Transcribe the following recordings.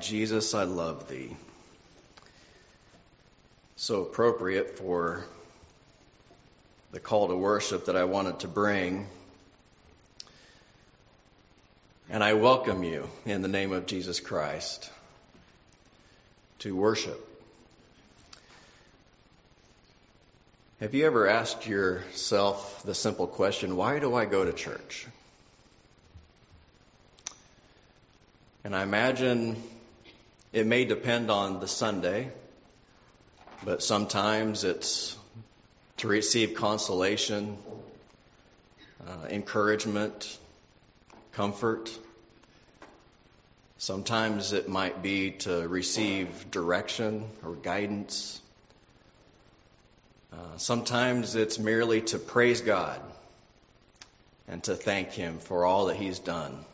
Jesus, I love thee. So appropriate for the call to worship that I wanted to bring. And I welcome you in the name of Jesus Christ to worship. Have you ever asked yourself the simple question, why do I go to church? And I imagine it may depend on the Sunday, but sometimes it's to receive consolation, uh, encouragement, comfort. Sometimes it might be to receive direction or guidance. Uh, sometimes it's merely to praise God and to thank Him for all that He's done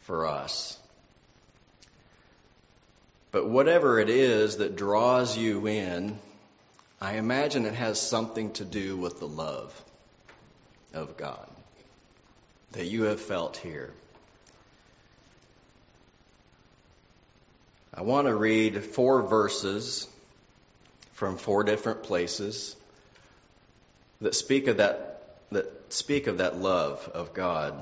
for us. But whatever it is that draws you in, I imagine it has something to do with the love of God that you have felt here. I want to read four verses from four different places that speak of that that speak of that love of God.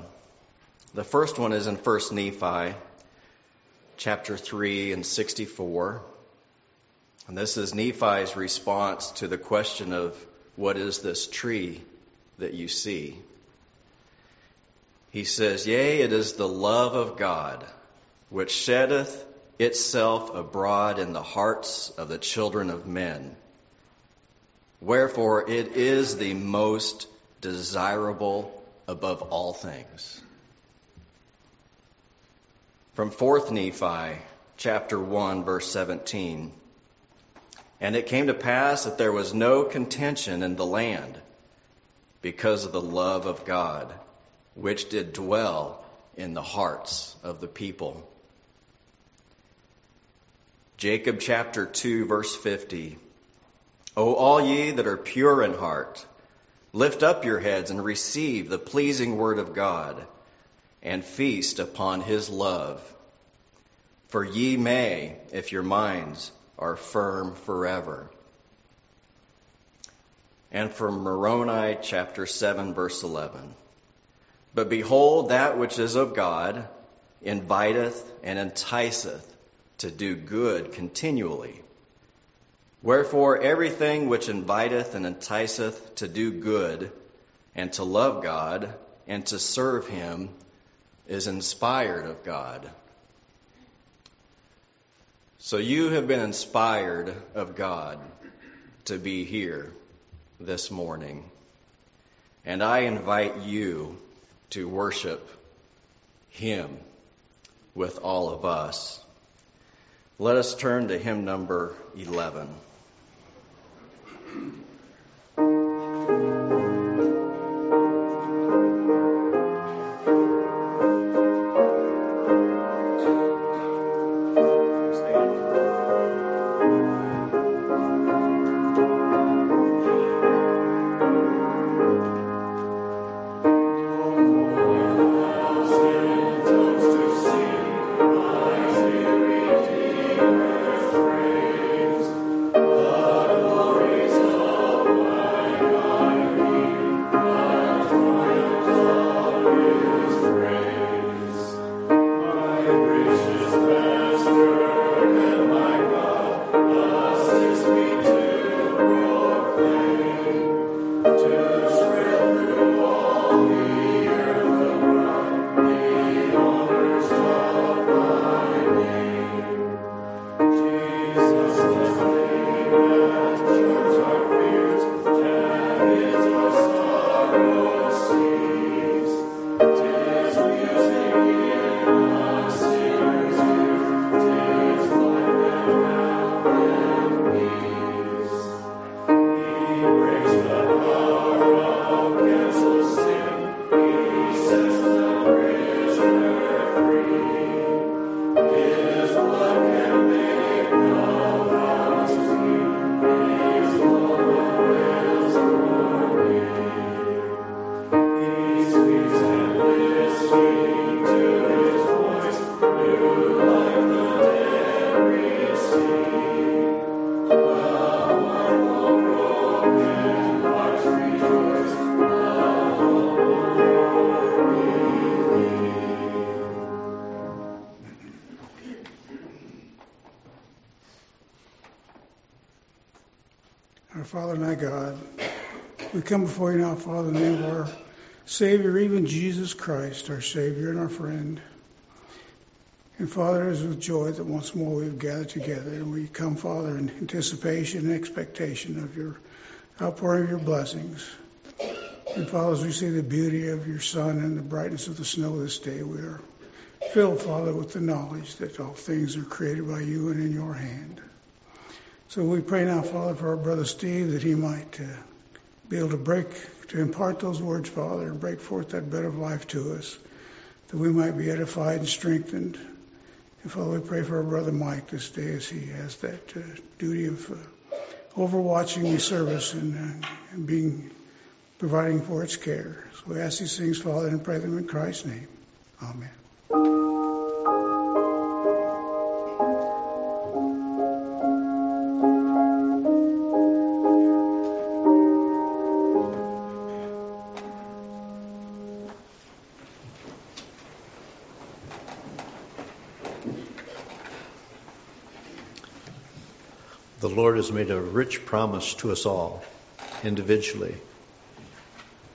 The first one is in 1 Nephi chapter 3 and 64. And this is Nephi's response to the question of what is this tree that you see? He says, Yea, it is the love of God, which sheddeth itself abroad in the hearts of the children of men. Wherefore it is the most desirable above all things. From 4th Nephi, chapter 1, verse 17. And it came to pass that there was no contention in the land because of the love of God, which did dwell in the hearts of the people. Jacob chapter 2 verse 50. O all ye that are pure in heart, lift up your heads and receive the pleasing word of God and feast upon his love. For ye may, if your minds are firm forever. And from Moroni chapter 7 verse 11. But behold, that which is of God inviteth and enticeth to do good continually. Wherefore everything which inviteth and enticeth to do good and to love God and to serve him is inspired of God. So you have been inspired of God to be here this morning. And I invite you to worship Him with all of us. Let us turn to hymn number 11. Come before you now, Father, in the name of our Savior, even Jesus Christ, our Savior and our friend. And Father, it is with joy that once more we have gathered together, and we come, Father, in anticipation and expectation of your outpouring of your blessings. And Father, as we see the beauty of your sun and the brightness of the snow this day, we are filled, Father, with the knowledge that all things are created by you and in your hand. So we pray now, Father, for our brother Steve, that he might uh, be able to break, to impart those words, Father, and break forth that bread of life to us, that we might be edified and strengthened. And Father, we pray for our brother Mike this day as he has that uh, duty of uh, overwatching the service and, uh, and being providing for its care. So we ask these things, Father, and pray them in Christ's name. Amen. Lord has made a rich promise to us all, individually.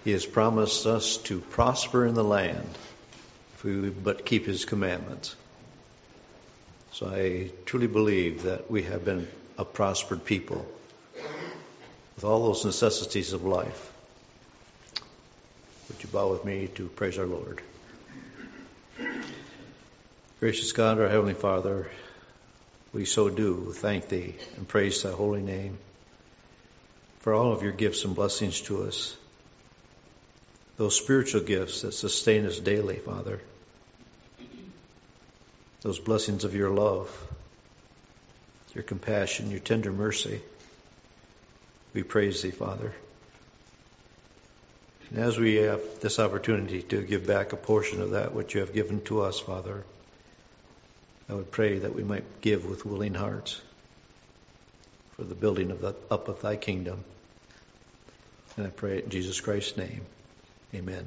He has promised us to prosper in the land if we but keep His commandments. So I truly believe that we have been a prospered people with all those necessities of life. Would you bow with me to praise our Lord? Gracious God, our Heavenly Father, we so do thank thee and praise thy holy name for all of your gifts and blessings to us. Those spiritual gifts that sustain us daily, Father. Those blessings of your love, your compassion, your tender mercy. We praise thee, Father. And as we have this opportunity to give back a portion of that which you have given to us, Father, I would pray that we might give with willing hearts for the building of the, up of thy kingdom. And I pray it in Jesus Christ's name. Amen.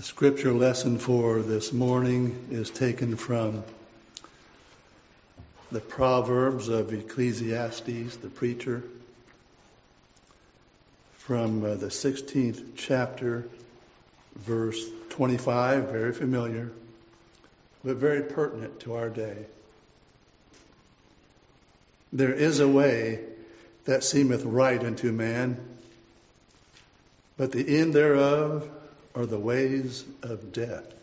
The scripture lesson for this morning is taken from the Proverbs of Ecclesiastes, the preacher, from uh, the 16th chapter, verse 25, very familiar, but very pertinent to our day. There is a way that seemeth right unto man, but the end thereof are the ways of death.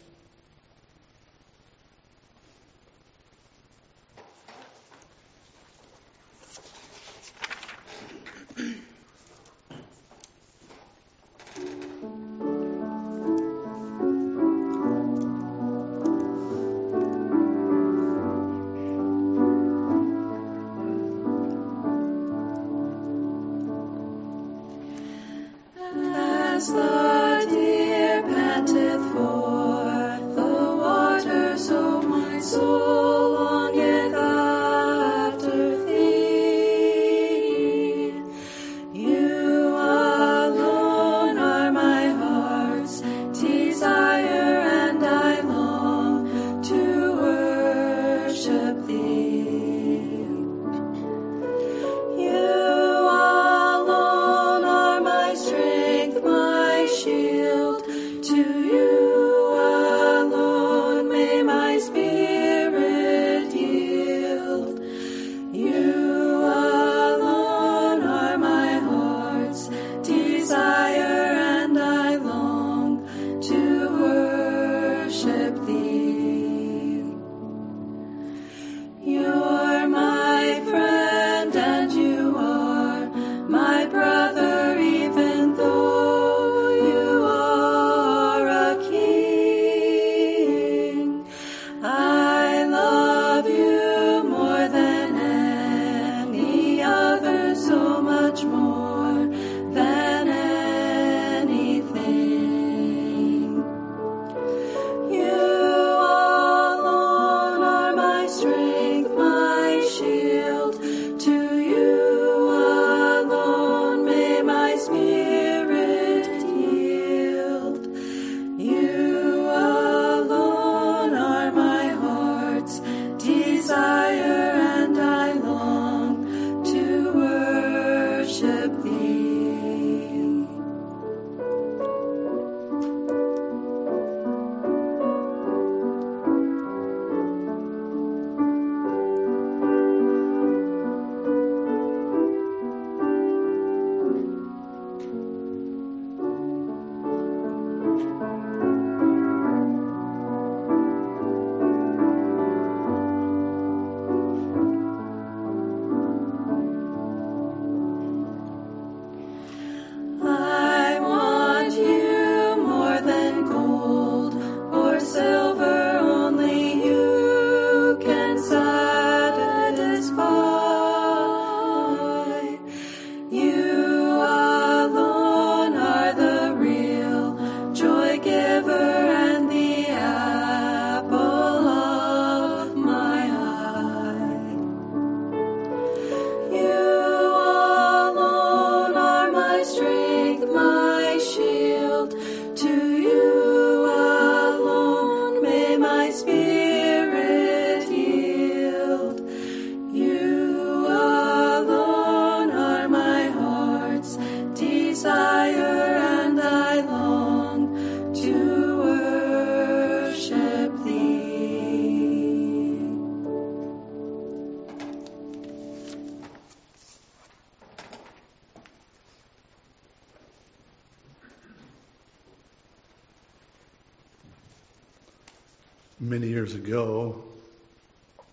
Ago,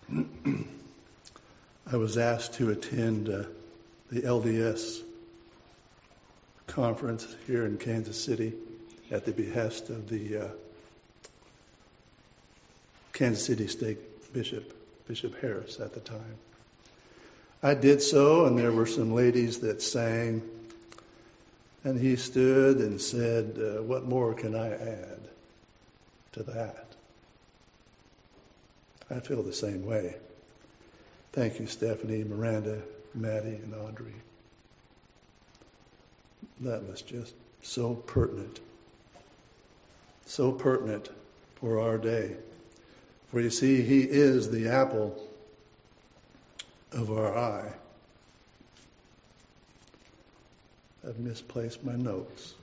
I was asked to attend uh, the LDS conference here in Kansas City at the behest of the uh, Kansas City Stake Bishop, Bishop Harris at the time. I did so, and there were some ladies that sang, and he stood and said, uh, What more can I add to that? I feel the same way. Thank you, Stephanie, Miranda, Maddie, and Audrey. That was just so pertinent. So pertinent for our day. For you see, He is the apple of our eye. I've misplaced my notes,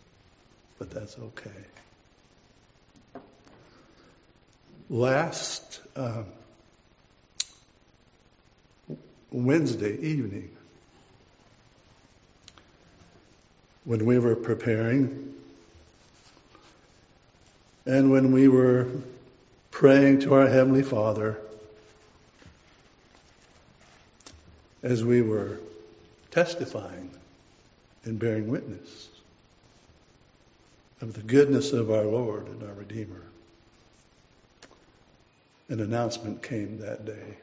but that's okay. Last um, Wednesday evening, when we were preparing and when we were praying to our Heavenly Father, as we were testifying and bearing witness of the goodness of our Lord and our Redeemer. An announcement came that day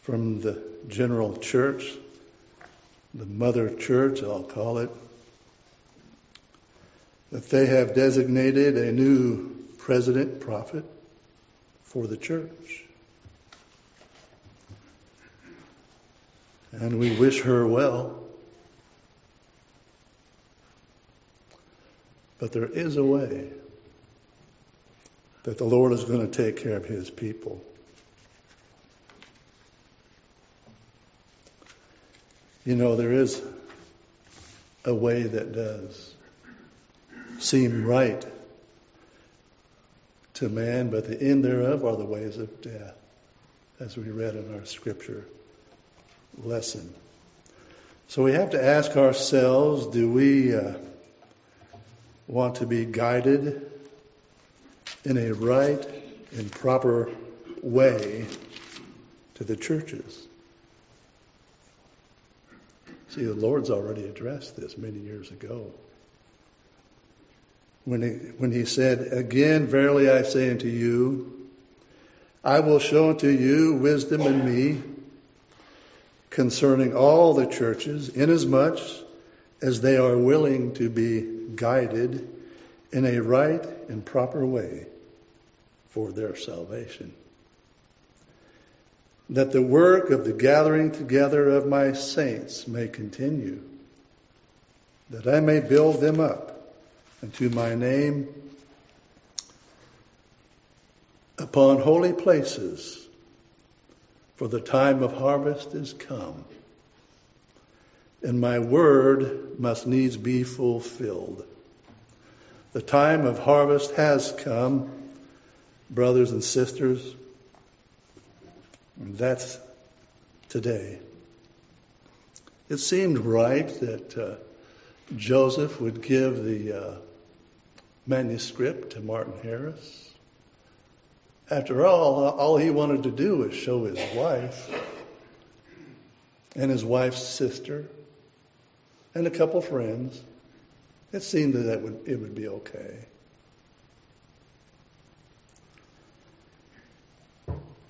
from the general church, the mother church, I'll call it, that they have designated a new president prophet for the church. And we wish her well. But there is a way that the Lord is going to take care of his people. You know, there is a way that does seem right to man, but the end thereof are the ways of death, as we read in our scripture lesson. So we have to ask ourselves do we uh, want to be guided in a right and proper way to the churches? See, the Lord's already addressed this many years ago. When he, when he said, Again, verily I say unto you, I will show unto you wisdom in me concerning all the churches, inasmuch as they are willing to be guided in a right and proper way for their salvation. That the work of the gathering together of my saints may continue, that I may build them up unto my name upon holy places for the time of harvest is come, and my word must needs be fulfilled. The time of harvest has come, brothers and sisters, and that's today. It seemed right that uh, Joseph would give the uh, manuscript to Martin Harris. After all, all he wanted to do was show his wife and his wife's sister and a couple friends. It seemed that, would, it would be okay.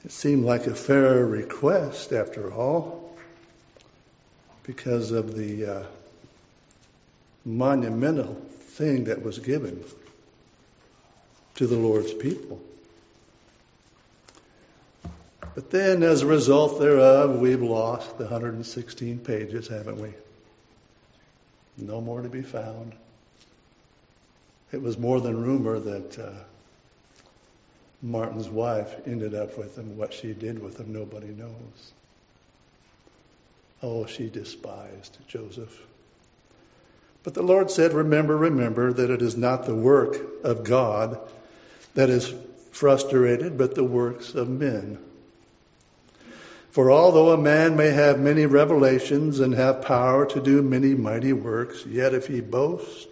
It seemed like a fair request, after all, because of the uh, monumental thing that was given to the Lord's people. But then, as a result thereof, we've lost the 116 pages, haven't we? No more to be found. It was more than rumor that uh, Martin's wife ended up with him. What she did with him, nobody knows. Oh, she despised Joseph. But the Lord said, Remember, remember that it is not the work of God that is frustrated, but the works of men. For although a man may have many revelations and have power to do many mighty works, yet if he boast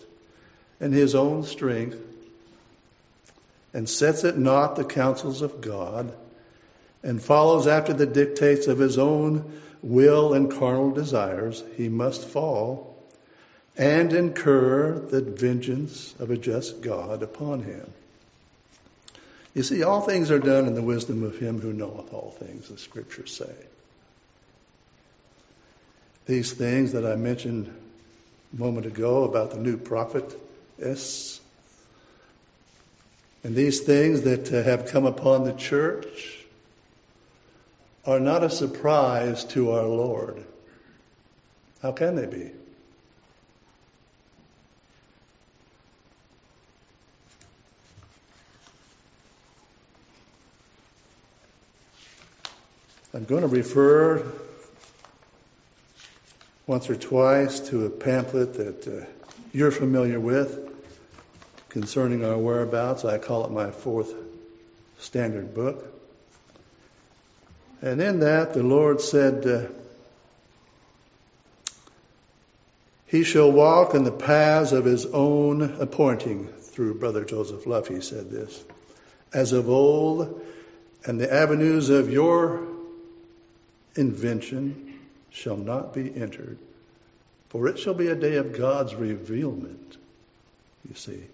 in his own strength, and sets at naught the counsels of God, and follows after the dictates of his own will and carnal desires, he must fall and incur the vengeance of a just God upon him. You see, all things are done in the wisdom of him who knoweth all things, the scriptures say. These things that I mentioned a moment ago about the new prophetess, and these things that uh, have come upon the church are not a surprise to our Lord. How can they be? I'm going to refer once or twice to a pamphlet that uh, you're familiar with concerning our whereabouts. I call it my fourth standard book. And in that, the Lord said, uh, He shall walk in the paths of his own appointing. Through Brother Joseph Luff, he said this. As of old, and the avenues of your invention shall not be entered. For it shall be a day of God's revealment, you see.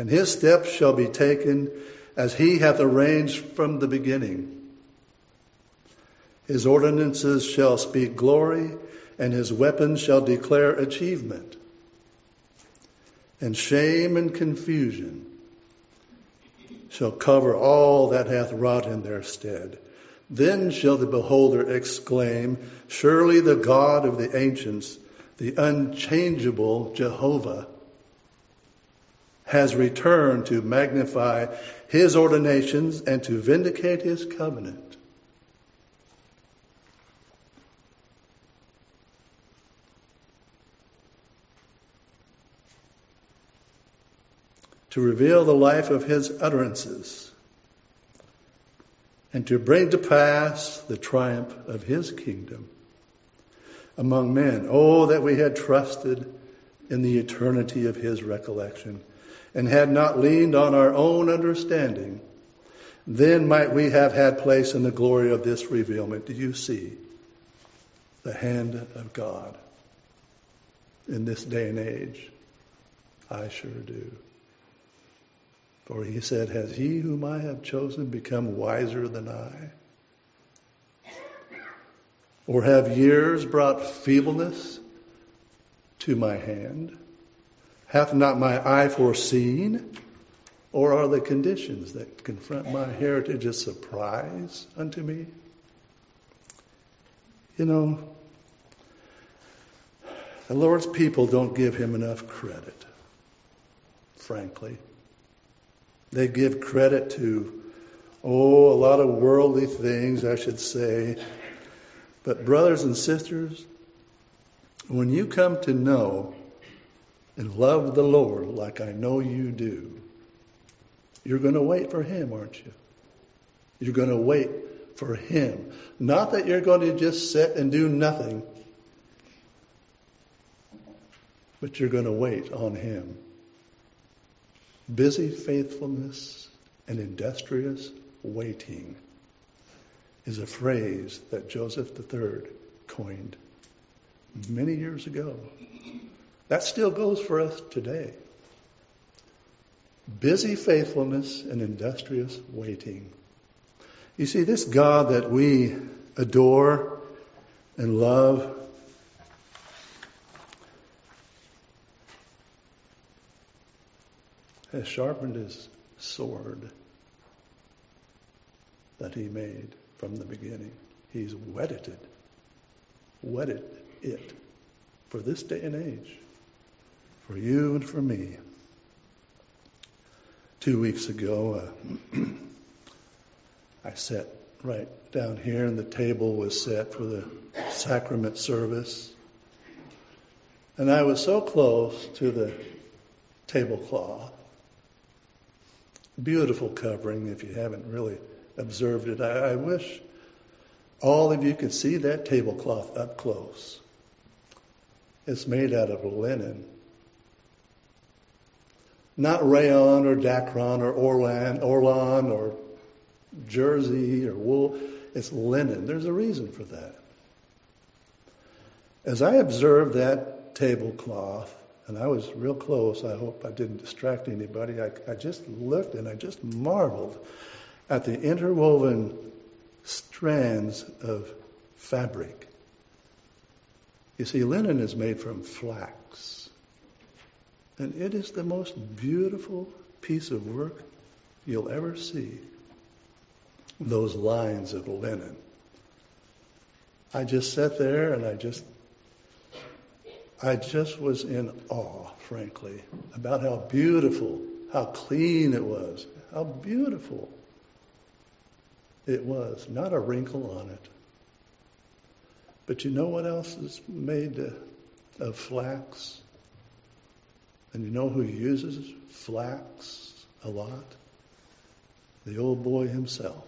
And his steps shall be taken as he hath arranged from the beginning. His ordinances shall speak glory, and his weapons shall declare achievement. And shame and confusion shall cover all that hath wrought in their stead. Then shall the beholder exclaim, Surely the God of the ancients, the unchangeable Jehovah, has returned to magnify his ordinations and to vindicate his covenant. To reveal the life of his utterances and to bring to pass the triumph of his kingdom among men. Oh, that we had trusted in the eternity of his recollection and had not leaned on our own understanding. Then might we have had place in the glory of this revealment. Do you see the hand of God in this day and age? I sure do. For he said, Has he whom I have chosen become wiser than I? Or have years brought feebleness to my hand? Hath not my eye foreseen? Or are the conditions that confront my heritage a surprise unto me? You know, the Lord's people don't give him enough credit, frankly. They give credit to, oh, a lot of worldly things, I should say. But, brothers and sisters, when you come to know and love the Lord like I know you do, you're going to wait for Him, aren't you? You're going to wait for Him. Not that you're going to just sit and do nothing, but you're going to wait on Him. Busy faithfulness and industrious waiting is a phrase that Joseph III coined many years ago. That still goes for us today. Busy faithfulness and industrious waiting. You see, this God that we adore and love has sharpened his sword that he made from the beginning. He's wedded it, whetted it for this day and age, for you and for me. Two weeks ago, uh, I sat right down here, and the table was set for the sacrament service. And I was so close to the tablecloth Beautiful covering if you haven't really observed it. I, I wish all of you could see that tablecloth up close. It's made out of linen. Not rayon or dacron or orlon, orlon or jersey or wool. It's linen. There's a reason for that. As I observed that tablecloth, and I was real close, I hope I didn't distract anybody, I, I just looked and I just marveled at the interwoven strands of fabric. You see, linen is made from flax. And it is the most beautiful piece of work you'll ever see. Those lines of linen. I just sat there and I just I just was in awe, frankly, about how beautiful, how clean it was, how beautiful it was. Not a wrinkle on it. But you know what else is made of flax? And you know who uses flax a lot? The old boy himself.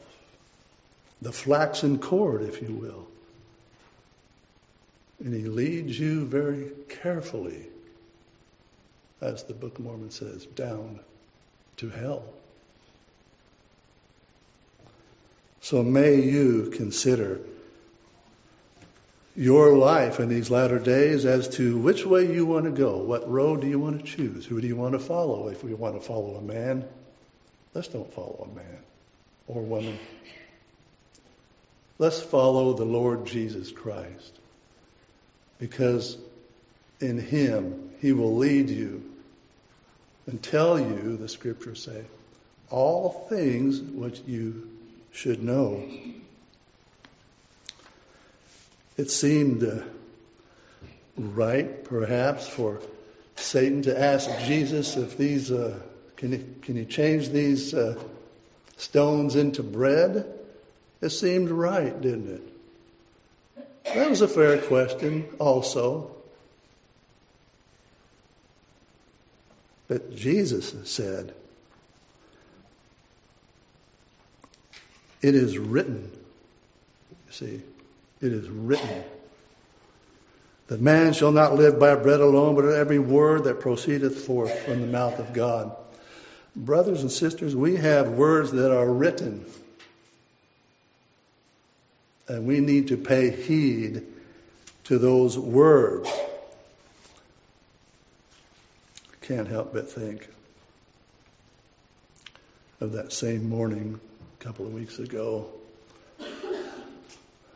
The flaxen cord, if you will. And he leads you very carefully, as the Book of Mormon says, down to hell. So may you consider your life in these latter days as to which way you want to go. What road do you want to choose? Who do you want to follow? If we want to follow a man, let's don't follow a man or woman. Let's follow the Lord Jesus Christ. Because in him, he will lead you and tell you, the scriptures say, all things which you should know. It seemed uh, right, perhaps, for Satan to ask Jesus if these, uh, can, he, can he change these uh, stones into bread? It seemed right, didn't it? That was a fair question, also. But Jesus said, It is written. You see, it is written that man shall not live by bread alone, but every word that proceedeth forth from the mouth of God. Brothers and sisters, we have words that are written. And we need to pay heed to those words. Can't help but think of that same morning a couple of weeks ago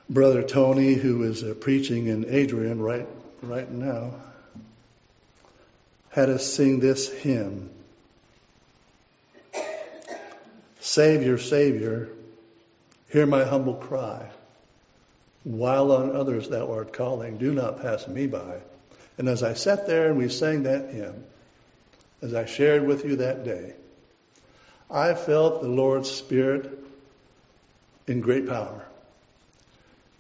Brother Tony, who is uh, preaching in Adrian right, right now, had us sing this hymn Savior, Savior, hear my humble cry. While on others thou art calling, do not pass me by. And as I sat there and we sang that hymn, as I shared with you that day, I felt the Lord's Spirit in great power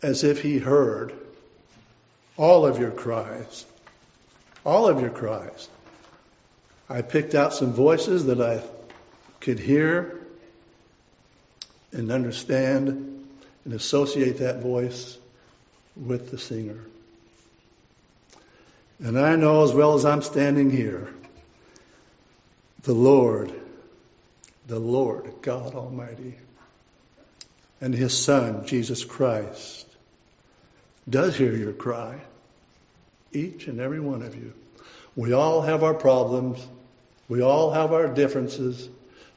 as if he heard all of your cries. All of your cries. I picked out some voices that I could hear and understand and associate that voice with the singer. And I know as well as I'm standing here, the Lord, the Lord, God Almighty, and His Son, Jesus Christ, does hear your cry. Each and every one of you. We all have our problems. We all have our differences,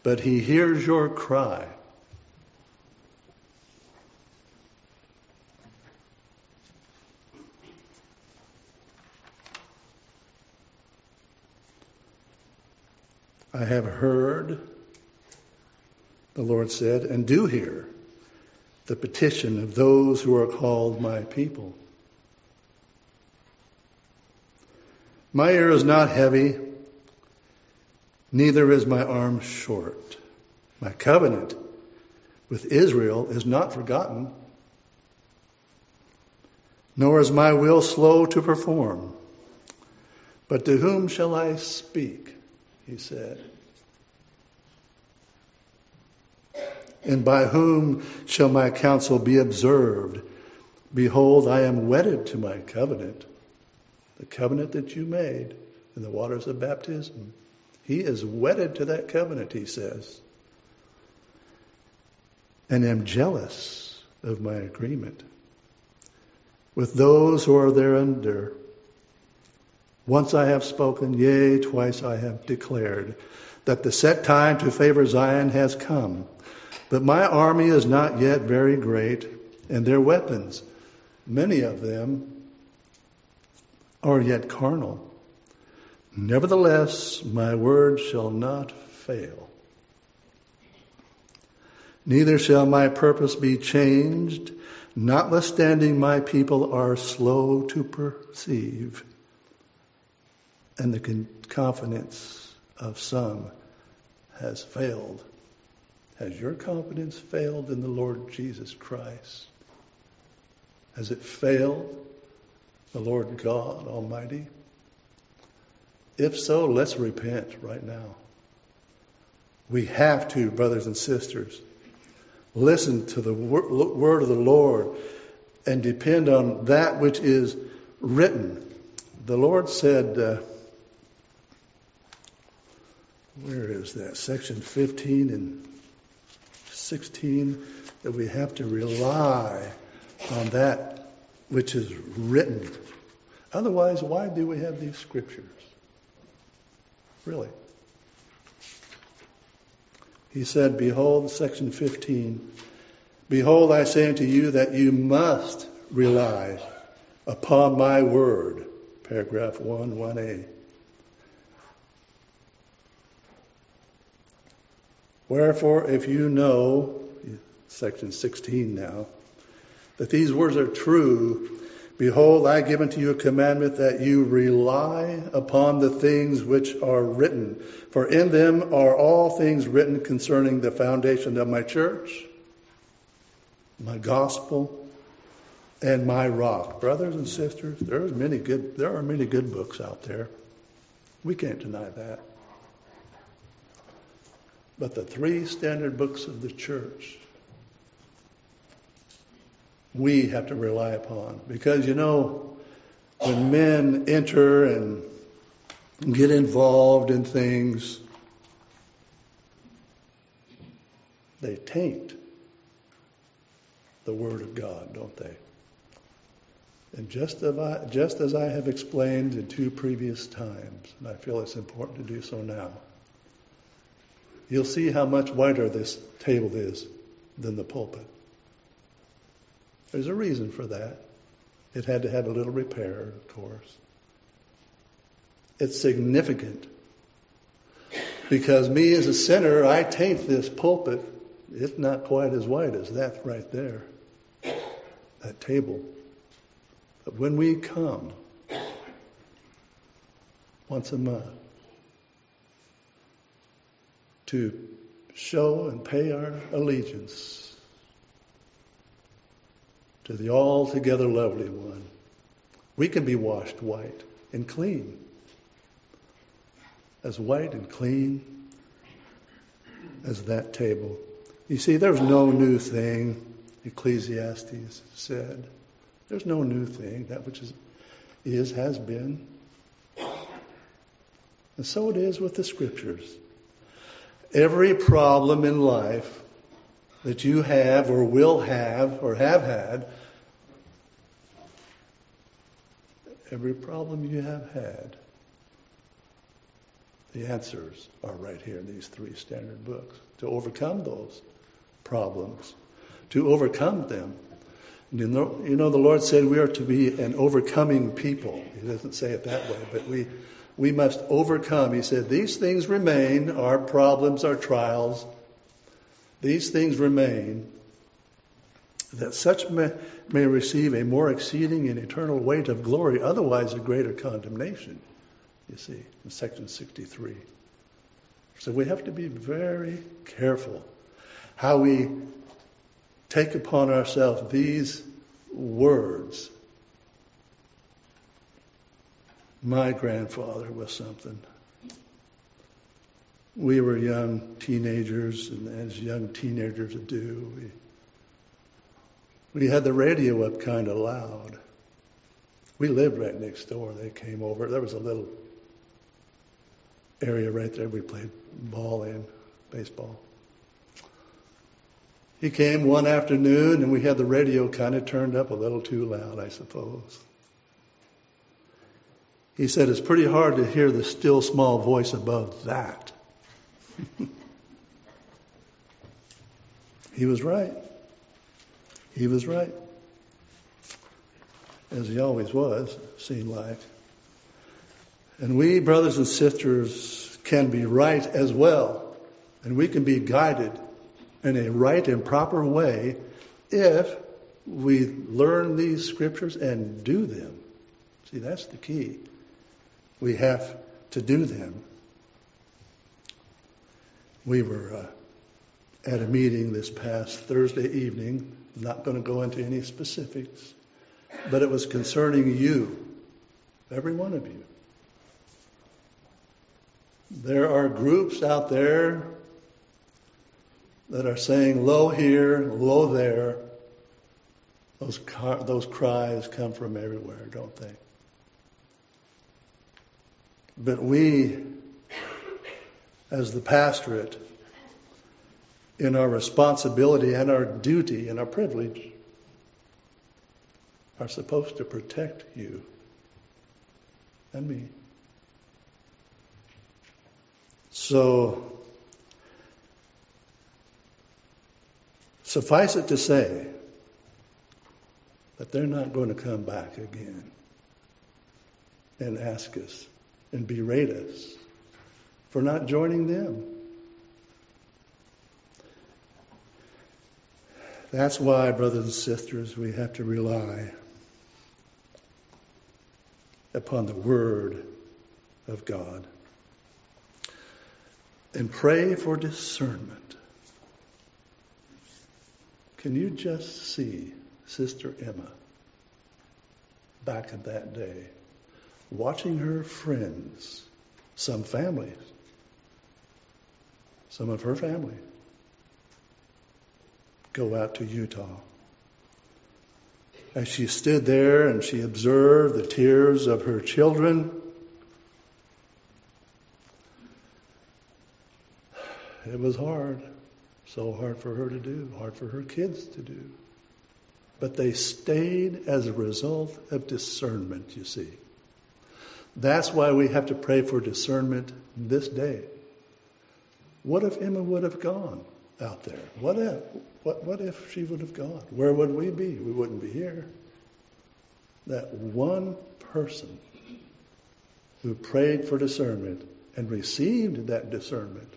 but He hears your cry. I have heard, the Lord said, and do hear the petition of those who are called my people. My ear is not heavy, neither is my arm short. My covenant with Israel is not forgotten, nor is my will slow to perform. But to whom shall I speak? He said. And by whom shall my counsel be observed? Behold, I am wedded to my covenant, the covenant that you made in the waters of baptism. He is wedded to that covenant, he says. And am jealous of my agreement with those who are thereunder. Once I have spoken, yea, twice I have declared that the set time to favor Zion has come. But my army is not yet very great, and their weapons, many of them, are yet carnal. Nevertheless, my word shall not fail. Neither shall my purpose be changed, notwithstanding my people are slow to perceive, and the confidence of some has failed. Has your confidence failed in the Lord Jesus Christ? Has it failed the Lord God Almighty? If so, let's repent right now. We have to, brothers and sisters, listen to the word of the Lord and depend on that which is written. The Lord said, uh, where is that? Section 15 and 16, that we have to rely on that which is written. Otherwise, why do we have these scriptures? Really. He said, Behold, section 15, Behold, I say unto you that you must rely upon my word. Paragraph 1, 1a. Wherefore, if you know, section 16 now, that these words are true, behold, I give unto you a commandment that you rely upon the things which are written. For in them are all things written concerning the foundation of my church, my gospel, and my rock. Brothers and sisters, there are many good, there are many good books out there. We can't deny that. But the three standard books of the church, we have to rely upon. Because, you know, when men enter and get involved in things, they taint the Word of God, don't they? And just as, I, just as I have explained in two previous times, and I feel it's important to do so now, you'll see how much wider this table is than the pulpit. There's a reason for that. It had to have a little repair, of course. It's significant because me as a sinner, I taint this pulpit. It's not quite as wide as that right there, that table. But when we come once a month, to show and pay our allegiance to the altogether lovely one. We can be washed white and clean. As white and clean as that table. You see, there's no new thing, Ecclesiastes said. There's no new thing. That which is, is has been. And so it is with the scriptures. Every problem in life that you have or will have or have had, every problem you have had, the answers are right here in these three standard books to overcome those problems, to overcome them. You know, you know, the Lord said we are to be an overcoming people. He doesn't say it that way, but we we must overcome. He said, These things remain, our problems, our trials, these things remain, that such may, may receive a more exceeding and eternal weight of glory, otherwise a greater condemnation, you see, in section 63. So we have to be very careful how we take upon ourselves these words my grandfather was something. We were young teenagers, and as young teenagers do, we, we had the radio up kind of loud. We lived right next door. They came over. There was a little area right there we played ball in, baseball. He came one afternoon and we had the radio kind of turned up a little too loud, I suppose. He said it's pretty hard to hear the still small voice above that. he was right. He was right. As he always was, seemed like. And we, brothers and sisters, can be right as well. And we can be guided in a right and proper way if we learn these scriptures and do them. See, that's the key. We have to do them. We were uh, at a meeting this past Thursday evening. I'm not going to go into any specifics, but it was concerning you, every one of you. There are groups out there that are saying, lo here, lo there. Those, car- those cries come from everywhere, don't they? But we, as the pastorate, in our responsibility and our duty and our privilege, are supposed to protect you and me. So, suffice it to say that they're not going to come back again and ask us and berate us for not joining them. That's why, brothers and sisters, we have to rely upon the Word of God and pray for discernment. Can you just see Sister Emma back in that day, watching her friends, some families, some of her family, go out to Utah? As she stood there and she observed the tears of her children, It was hard. So hard for her to do, hard for her kids to do. But they stayed as a result of discernment, you see. That's why we have to pray for discernment this day. What if Emma would have gone out there? What if? What, what if she would have gone? Where would we be? We wouldn't be here. That one person who prayed for discernment and received that discernment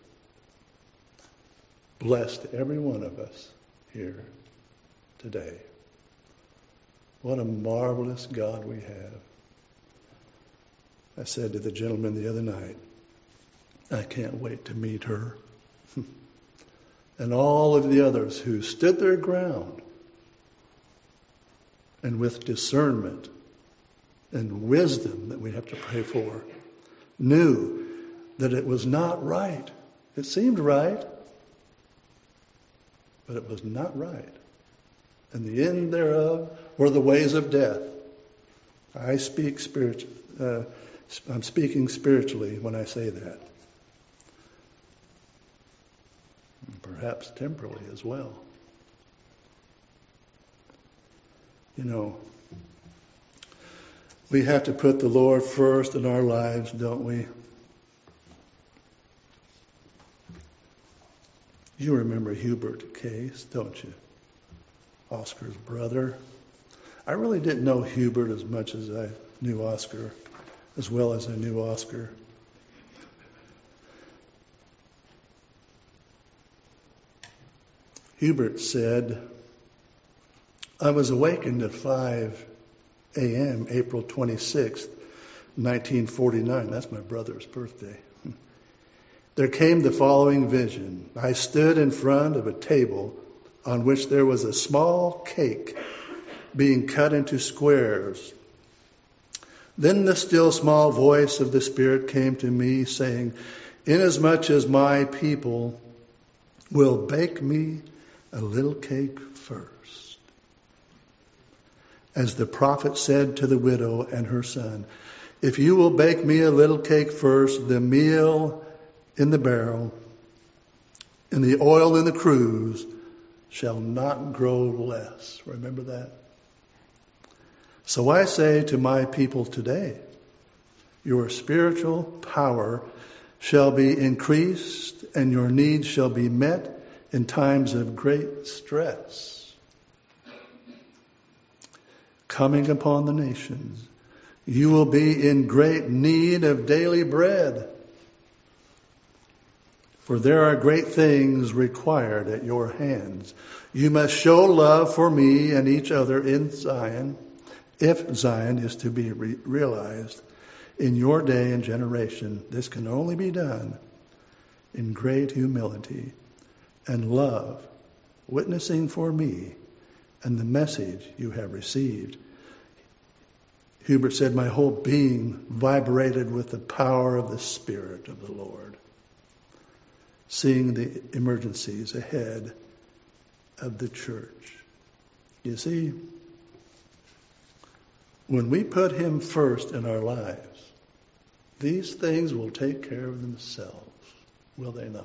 blessed every one of us here today. What a marvelous God we have. I said to the gentleman the other night, I can't wait to meet her. and all of the others who stood their ground and with discernment and wisdom that we have to pray for, knew that it was not right. It seemed right, but it was not right. And the end thereof were the ways of death. I speak spirit, uh, I'm speaking spiritually when I say that. Perhaps temporally as well. You know, we have to put the Lord first in our lives, don't we? You remember Hubert Case, don't you? Oscar's brother. I really didn't know Hubert as much as I knew Oscar, as well as I knew Oscar. Hubert said, I was awakened at 5 a.m., April 26, 1949. That's my brother's birthday there came the following vision. I stood in front of a table on which there was a small cake being cut into squares. Then the still small voice of the Spirit came to me, saying, Inasmuch as my people will bake me a little cake first. As the prophet said to the widow and her son, If you will bake me a little cake first, the meal in the barrel and the oil in the cruse shall not grow less. Remember that? So I say to my people today, your spiritual power shall be increased and your needs shall be met in times of great stress coming upon the nations. You will be in great need of daily bread. For there are great things required at your hands. You must show love for me and each other in Zion, if Zion is to be re- realized in your day and generation. This can only be done in great humility and love, witnessing for me and the message you have received. Hubert said, My whole being vibrated with the power of the Spirit of the Lord, seeing the emergencies ahead of the church. You see, when we put Him first in our lives, these things will take care of themselves, will they not?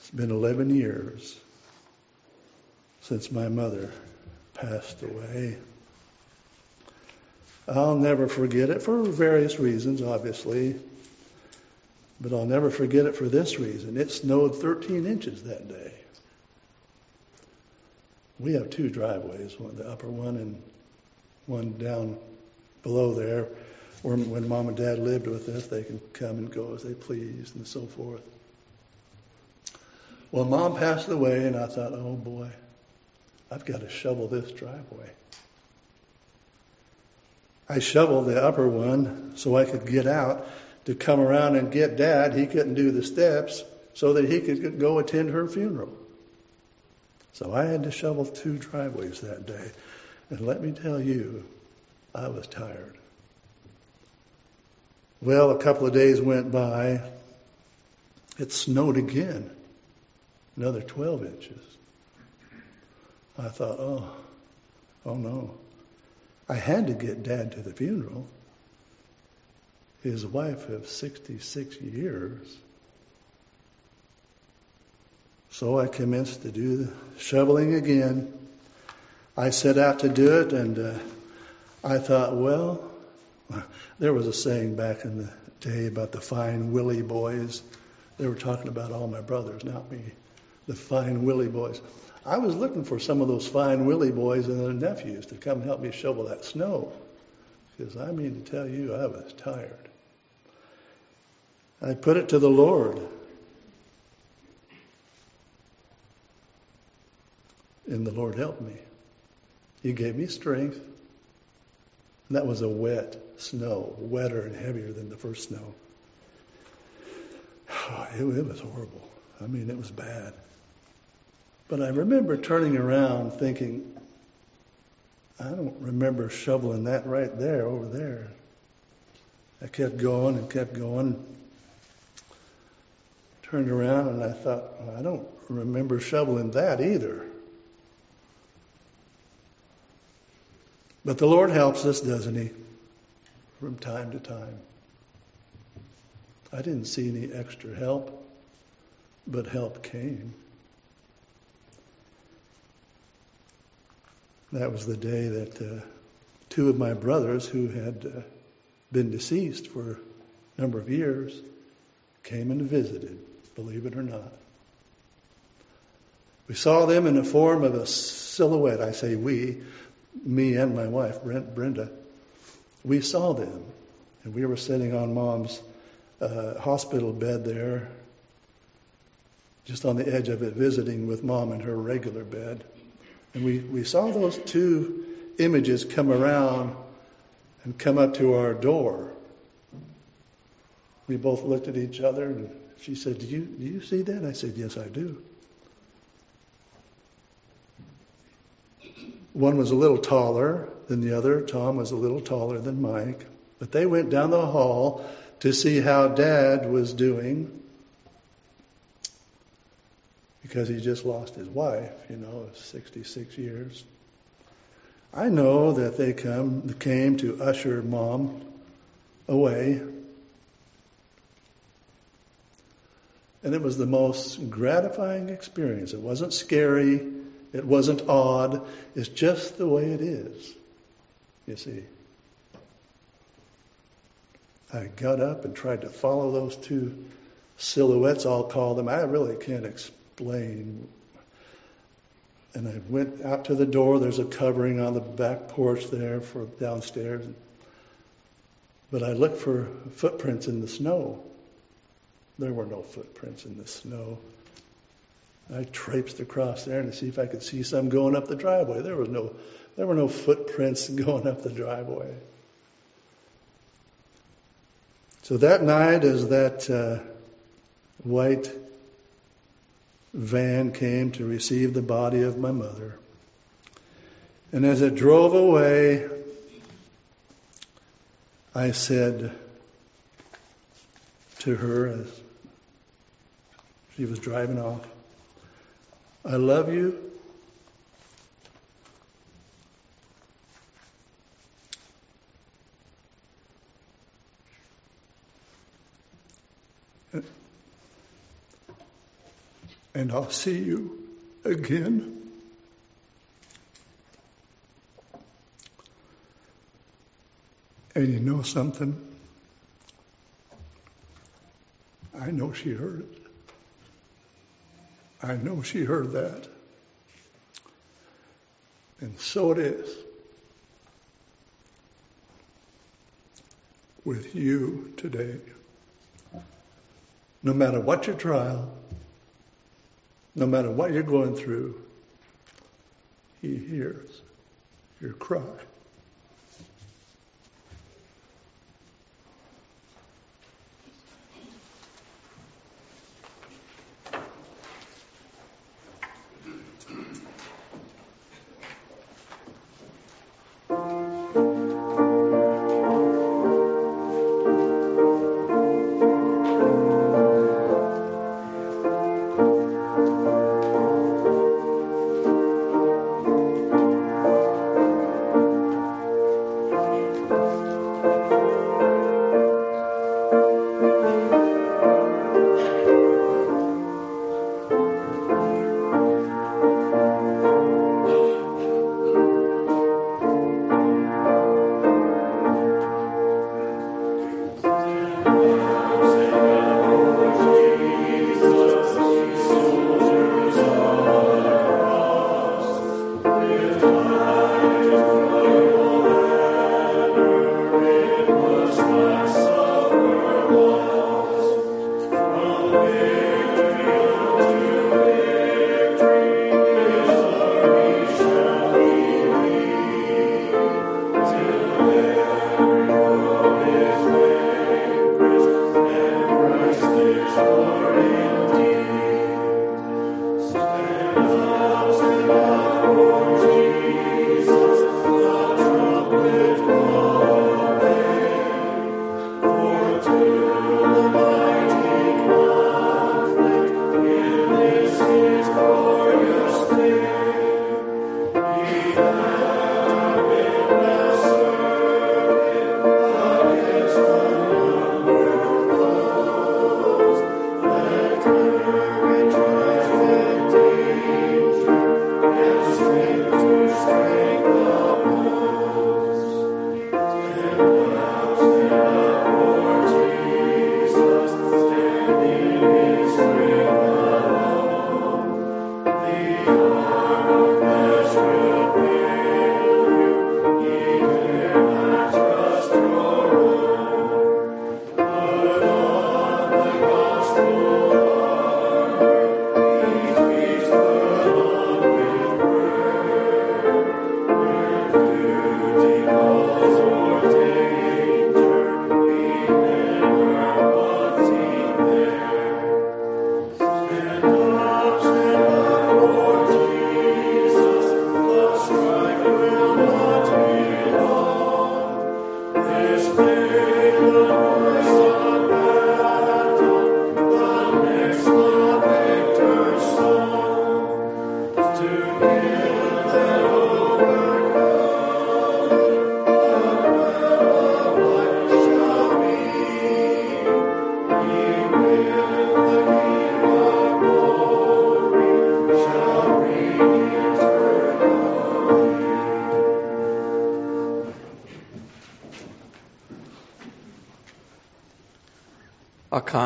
It's been 11 years since my mother passed away. I'll never forget it for various reasons, obviously, but I'll never forget it for this reason. It snowed 13 inches that day. We have two driveways, one the upper one and one down below there, where when mom and dad lived with us, they can come and go as they please and so forth. Well, mom passed away, and I thought, oh boy, I've got to shovel this driveway. I shoveled the upper one so I could get out to come around and get dad. He couldn't do the steps so that he could go attend her funeral. So I had to shovel two driveways that day. And let me tell you, I was tired. Well, a couple of days went by. It snowed again another 12 inches. I thought, oh, oh no. I had to get dad to the funeral. His wife of 66 years. So I commenced to do the shoveling again. I set out to do it, and uh, I thought, well, there was a saying back in the day about the fine Willey boys. They were talking about all my brothers, not me the fine Willey boys. I was looking for some of those fine Willey boys and their nephews to come help me shovel that snow. Because I mean to tell you, I was tired. I put it to the Lord. And the Lord helped me. He gave me strength. And that was a wet snow, wetter and heavier than the first snow. It, it was horrible. I mean, it was bad. But I remember turning around thinking, I don't remember shoveling that right there over there. I kept going and kept going. Turned around and I thought, well, I don't remember shoveling that either. But the Lord helps us, doesn't He? From time to time. I didn't see any extra help, but help came. That was the day that uh, two of my brothers, who had uh, been deceased for a number of years, came and visited, believe it or not. We saw them in the form of a silhouette. I say we, me and my wife, Brenda. We saw them, and we were sitting on mom's uh, hospital bed there, just on the edge of it, visiting with mom in her regular bed. And we, we saw those two images come around and come up to our door. We both looked at each other and she said, Do you, do you see that? I said, Yes, I do. One was a little taller than the other. Tom was a little taller than Mike. But they went down the hall to see how Dad was doing because he just lost his wife, you know, 66 years. I know that they come came to usher mom away. And it was the most gratifying experience. It wasn't scary. It wasn't odd. It's just the way it is, you see. I got up and tried to follow those two silhouettes, I'll call them. I really can't explain. And I went out to the door. There's a covering on the back porch there for downstairs. But I looked for footprints in the snow. There were no footprints in the snow. I traipsed across there to see if I could see some going up the driveway. There was no, there were no footprints going up the driveway. So that night, as that uh, white van came to receive the body of my mother, and as it drove away, I said to her as she was driving off, I love you. And I'll see you again. And you know something? I know she heard it. I know she heard that. And so it is with you today. No matter what your trial, no matter what you're going through, He hears your cry.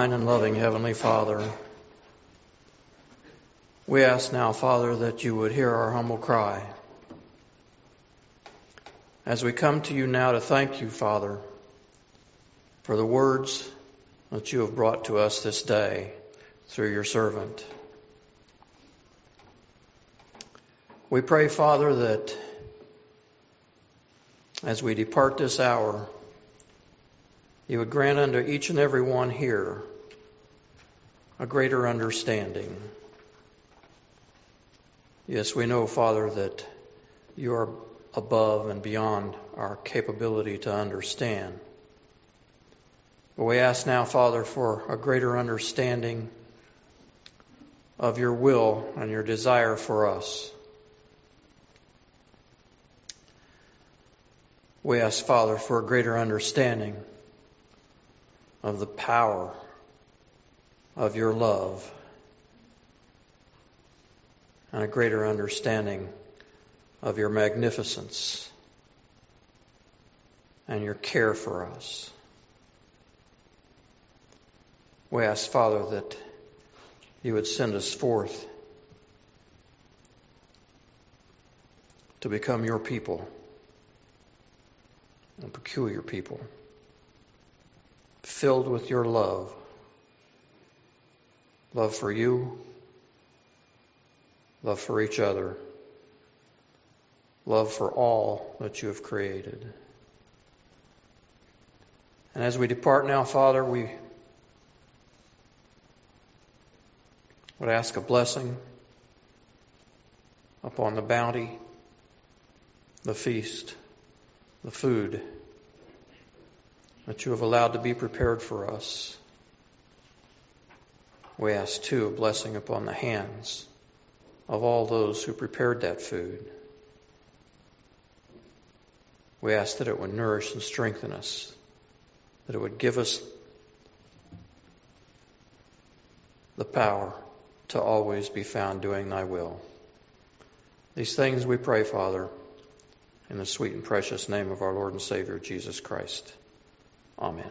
Kind and loving Heavenly Father, we ask now, Father, that you would hear our humble cry. As we come to you now to thank you, Father, for the words that you have brought to us this day through your servant. We pray, Father, that as we depart this hour, you would grant unto each and every one here a greater understanding. Yes, we know, Father, that you are above and beyond our capability to understand. But we ask now, Father, for a greater understanding of your will and your desire for us. We ask, Father, for a greater understanding of the power of your love and a greater understanding of your magnificence and your care for us. We ask, Father, that you would send us forth to become your people, a peculiar people filled with your love. Love for you, love for each other, love for all that you have created. And as we depart now, Father, we would ask a blessing upon the bounty, the feast, the food that you have allowed to be prepared for us. We ask, too, a blessing upon the hands of all those who prepared that food. We ask that it would nourish and strengthen us, that it would give us the power to always be found doing thy will. These things we pray, Father, in the sweet and precious name of our Lord and Savior, Jesus Christ. Amen.